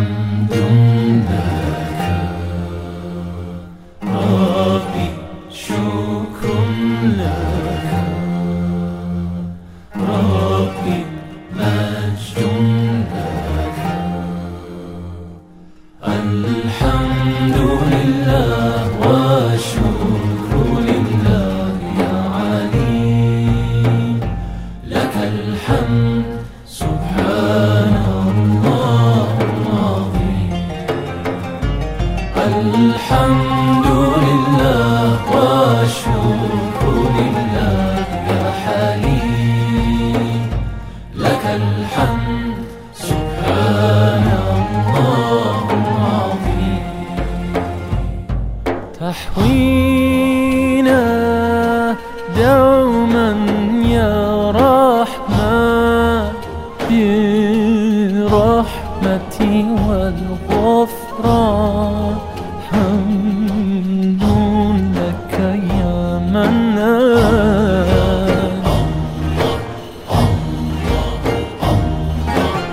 حمد لك ربي لله يا لك الحمد سبحان الله العظيم تحوينا دوما يا رحمن برحمتي والغفران.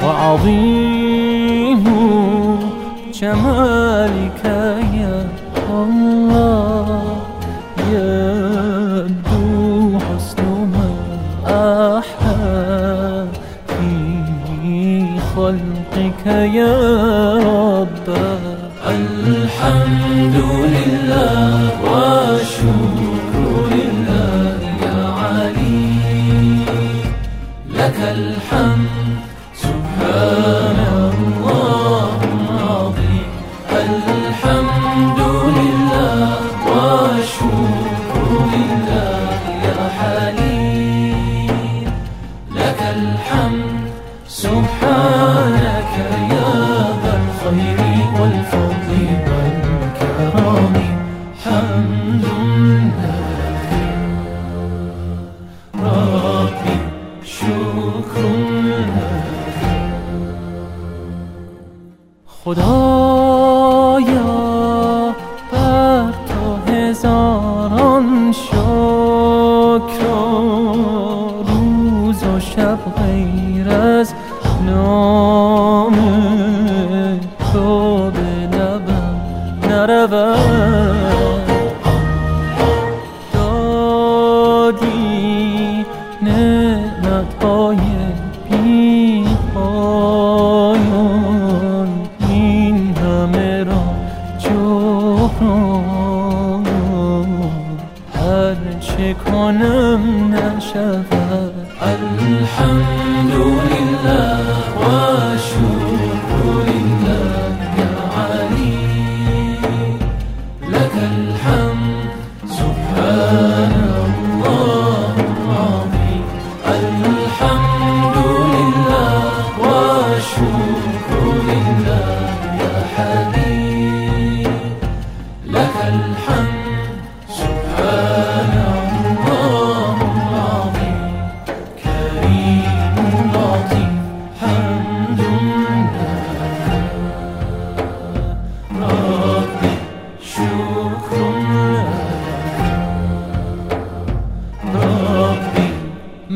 وعظيم جمالك يا الله يبدو حسن ما أحلى في خلقك يا رب. الحمد لله سبحانك يا ذا الخير والفضل والكرم. حمد لك ربي شكر لك خدایا غیر از نام تو به لبم نرود دادی نعمت های بی پایان این همه را جبران هر چه کنم نشود. الحمد لله والشكر لله يا علي لك الحمد سبحان الله العظيم. الحمد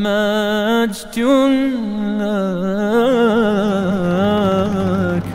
مجد لك.